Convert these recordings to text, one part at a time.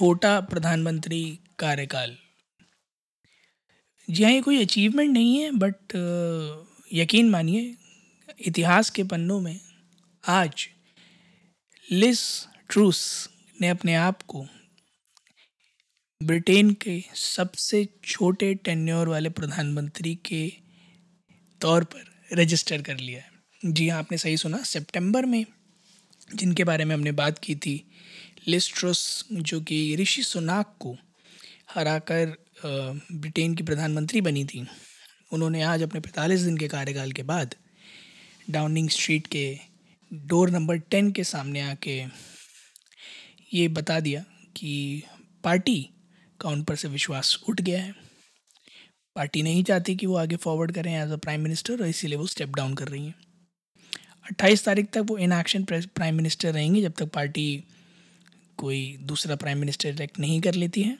छोटा प्रधानमंत्री कार्यकाल। जी हाँ ये कोई अचीवमेंट नहीं है बट यकीन मानिए, इतिहास के पन्नों में आज लिस ट्रूस ने अपने आप को ब्रिटेन के सबसे छोटे टेन्योर वाले प्रधानमंत्री के तौर पर रजिस्टर कर लिया है। जी हाँ आपने सही सुना, सितंबर में जिनके बारे में हमने बात की थी लिस्ट्रोस, जो कि ऋषि सुनाक को हराकर ब्रिटेन की प्रधानमंत्री बनी थी, उन्होंने आज अपने पैंतालीस दिन के कार्यकाल के बाद डाउनिंग स्ट्रीट के डोर नंबर टेन के सामने आके ये बता दिया कि पार्टी का उन पर से विश्वास उठ गया है। पार्टी नहीं चाहती कि वो आगे फॉरवर्ड करें एज अ प्राइम मिनिस्टर और इसीलिए वो स्टेप डाउन कर रही हैं। अट्ठाईस तारीख तक वो इन एक्शन प्राइम मिनिस्टर रहेंगी जब तक पार्टी कोई दूसरा प्राइम मिनिस्टर इलेक्ट नहीं कर लेती है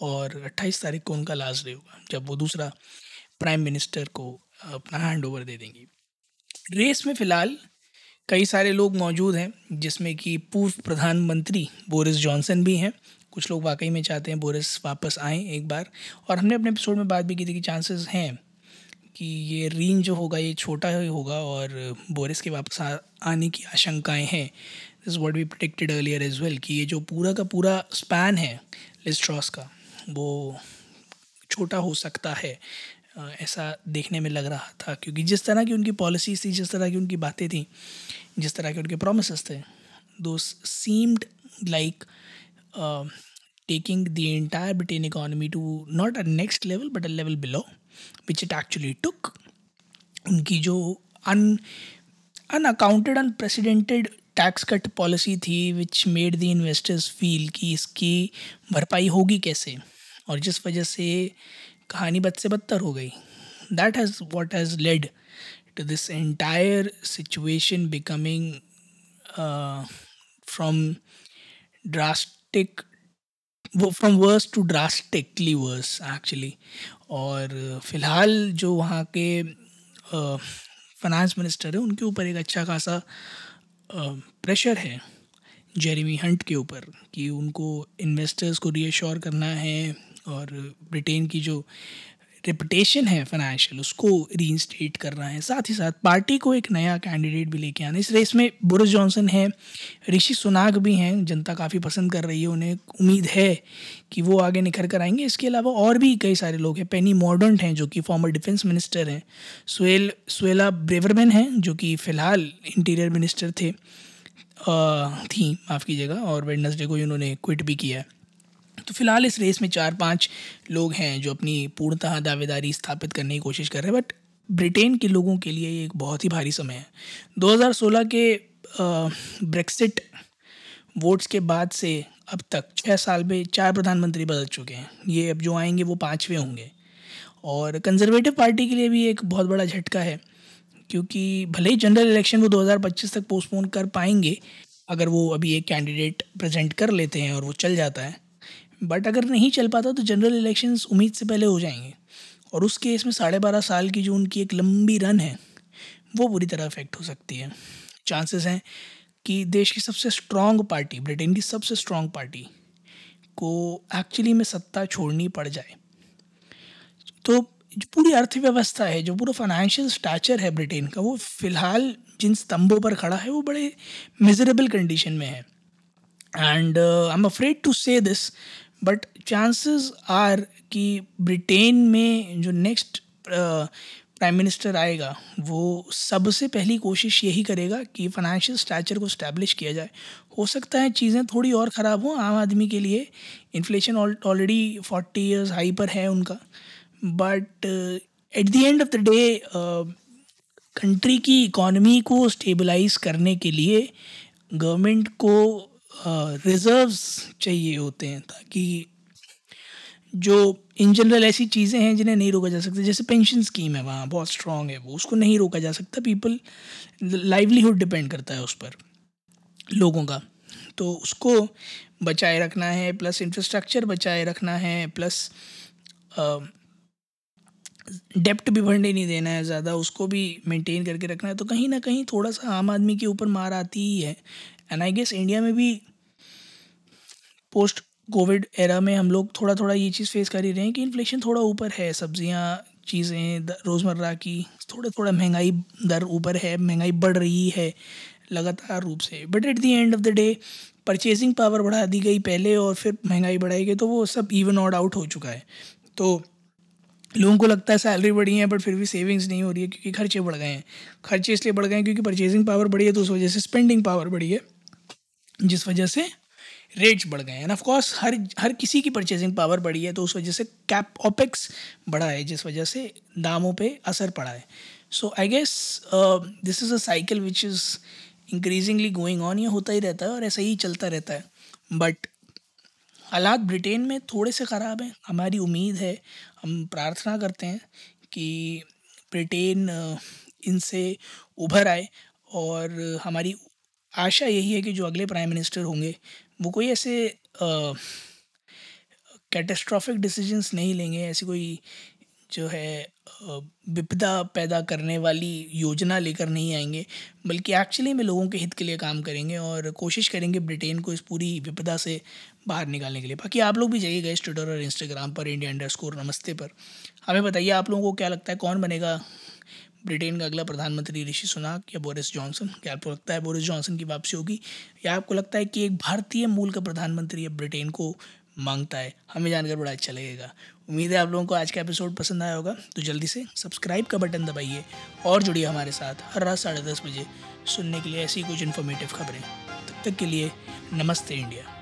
और अट्ठाईस तारीख को उनका लास्ट डे होगा जब वो दूसरा प्राइम मिनिस्टर को अपना हैंड ओवर दे देंगी। रेस में फ़िलहाल कई सारे लोग मौजूद हैं जिसमें कि पूर्व प्रधानमंत्री बोरिस जॉनसन भी हैं। कुछ लोग वाकई में चाहते हैं बोरिस वापस आएँ एक बार। और हमने अपने एपिसोड में बात भी की थी कि चांसेस हैं कि ये रीन जो होगा ये छोटा ही होगा और बोरिस के वापस आ, आने की आशंकाएँ हैं। This would be protected earlier as well कि ये जो पूरा का पूरा स्पैन है लिस्ट्रॉस का, वो छोटा हो सकता है ऐसा देखने में लग रहा था। क्योंकि जिस तरह की उनकी पॉलिसीज़ थी, जिस तरह की उनकी बातें थी, जिस तरह के उनके प्रोमिस थे though seemed like taking the entire Britain economy to not a next level but a level below which it actually took उनकी जो अन unaccounted unprecedented tax cut policy थी which made the investors feel कि इसकी भरपाई होगी कैसे? और जिस वजह से कहानी बद से बदतर हो गई that has what has led to this entire situation becoming from drastic from worse to drastically worse actually और फ़िलहाल जो वहाँ के फाइनेंस मिनिस्टर है, उनके ऊपर एक अच्छा खासा प्रेशर है जेरेमी हंट के ऊपर कि उनको इन्वेस्टर्स को रीअश्योर करना है और ब्रिटेन की जो रेपुटेशन है फाइनेंशियल उसको रीइंस्टेट करना है। साथ ही साथ पार्टी को एक नया कैंडिडेट भी लेके आना। इस रेस में बोरिस जॉनसन है ऋषि सुनाग भी हैं जनता काफ़ी पसंद कर रही है उन्हें। उम्मीद है कि वो आगे निखर कर आएँगे। इसके अलावा और भी कई सारे लोग हैं। पेनी मॉडर्न हैं जो कि फॉर्मर डिफेंस मिनिस्टर हैं। सुएल सुएला ब्रेवरमैन हैं जो कि फ़िलहाल इंटीरियर मिनिस्टर थे। आ, थी माफ़ कीजिएगा और वेडनेसडे को उन्होंने क्विट भी किया है। तो फ़िलहाल इस रेस में चार पाँच लोग हैं जो अपनी पूर्णतः दावेदारी स्थापित करने की कोशिश कर रहे हैं बट ब्रिटेन के लोगों के लिए ये एक बहुत ही भारी समय है। 2016 के ब्रेक्सिट वोट्स के बाद से अब तक छः साल में चार प्रधानमंत्री बदल चुके हैं। ये अब जो आएँगे वो पाँचवें होंगे। और कंजर्वेटिव पार्टी के लिए भी एक बहुत बड़ा झटका है, क्योंकि भले ही जनरल इलेक्शन वो 2025 तक पोस्टपोन कर पाएँगे, अगर वो अभी एक कैंडिडेट प्रेजेंट कर लेते हैं और वो चल जाता है बट अगर नहीं चल पाता तो जनरल इलेक्शंस उम्मीद से पहले हो जाएँगे। और उस केस में साढ़े बारह साल की जो उनकी एक लंबी रन है, वो बुरी तरह अफेक्ट हो सकती है। चांसेस हैं कि देश की सबसे स्ट्रॉन्ग पार्टी ब्रिटेन की सबसे स्ट्रॉन्ग पार्टी को एक्चुअली में सत्ता छोड़नी पड़ जाए। तो जो पूरी अर्थव्यवस्था है, जो पूरा फाइनेंशियल स्टैचर है ब्रिटेन का, वो फ़िलहाल जिन स्तंभों पर खड़ा है, वो बड़े मिजरेबल कंडीशन में है। And I am afraid to say this but chances are कि ब्रिटेन में जो नेक्स्ट प्राइम मिनिस्टर आएगा, वो सबसे पहली कोशिश यही करेगा कि फाइनेंशियल स्ट्रक्चर को स्टैब्लिश किया जाए। हो सकता है चीज़ें थोड़ी और ख़राब हों आम आदमी के लिए। Inflation already forty years high पर है उनका। But at the end of the day country की इकॉनमी को स्टेबलाइज करने के लिए गवर्नमेंट को रिजर्व्स चाहिए होते हैं ताकि जो इन जनरल ऐसी चीज़ें हैं जिन्हें नहीं रोका जा सकता। जैसे पेंशन स्कीम है, वहाँ बहुत स्ट्रॉन्ग है वो, उसको नहीं रोका जा सकता। पीपल लाइवलीहुड डिपेंड करता है उस पर, लोगों का। तो उसको बचाए रखना है प्लस इंफ्रास्ट्रक्चर बचाए रखना है प्लस डेप्ट भी बढ़ने नहीं देना है ज़्यादा, उसको भी मेंटेन करके रखना है। तो कहीं ना कहीं थोड़ा सा आम आदमी के ऊपर मार आती ही है। एंड आई गेस इंडिया में भी पोस्ट कोविड एरा में हम लोग थोड़ा थोड़ा ये चीज़ फेस कर ही रहे हैं कि इन्फ्लेशन थोड़ा ऊपर है, सब्ज़ियाँ, चीज़ें रोज़मर्रा की थोड़ा थोड़ा महँगाई दर ऊपर है, महँगाई बढ़ रही है लगातार रूप से। But at the end of the day purchasing power बढ़ा दी गई पहले और फिर महँगाई बढ़ाई गई तो वो सब इवन ऑड आउट हो चुका है। तो लोगों को लगता है सैलरी बढ़ी है बट फिर भी सेविंग्स नहीं हो रही है क्योंकि खर्चे बढ़ गए हैं। खर्चे इसलिए बढ़ गए हैं क्योंकि परचेजिंग पावर बढ़ी है तो उस वजह से स्पेंडिंग पावर बढ़ी है, जिस वजह से रेट्स बढ़ गए हैं। ऑफ़ कोर्स हर हर किसी की परचेजिंग पावर बढ़ी है तो उस वजह से कैप ऑपेक्स बढ़ा है, जिस वजह से दामों पे असर पड़ा है। So I guess this is a cycle which is increasingly going on ये होता ही रहता है और ऐसा ही चलता रहता है। बट हालात ब्रिटेन में थोड़े से ख़राब हैं। हमारी उम्मीद है, हम प्रार्थना करते हैं कि ब्रिटेन इनसे उभर आए और हमारी आशा यही है कि जो अगले प्राइम मिनिस्टर होंगे वो कोई ऐसे कैटेस्ट्रॉफिक डिसीजंस नहीं लेंगे, ऐसी कोई जो है विपदा पैदा करने वाली योजना लेकर नहीं आएँगे, बल्कि एक्चुअली में लोगों के हित के लिए काम करेंगे और कोशिश करेंगे ब्रिटेन को इस पूरी विपदा से बाहर निकालने के लिए। बाकी आप लोग भी जाइएगा इस ट्विटर और इंस्टाग्राम पर इंडिया अंडर नमस्ते पर। हमें बताइए आप लोगों को क्या लगता है, कौन बनेगा ब्रिटेन का अगला प्रधानमंत्री ऋषि सुनाक या बोरिस जॉनसन। क्या आपको लगता है बोरिस जॉनसन की वापसी होगी? या आपको लगता है कि एक भारतीय मूल का प्रधानमंत्री अब ब्रिटेन को माँगता है? हमें जानकर बड़ा अच्छा लगेगा। उम्मीद है आप लोगों को आज का एपिसोड पसंद आया होगा। तो जल्दी से सब्सक्राइब का बटन दबाइए और जुड़िए हमारे साथ हर रात साढ़े दस बजे सुनने के लिए ऐसी कुछ इन्फॉर्मेटिव खबरें। तब तक के लिए नमस्ते इंडिया।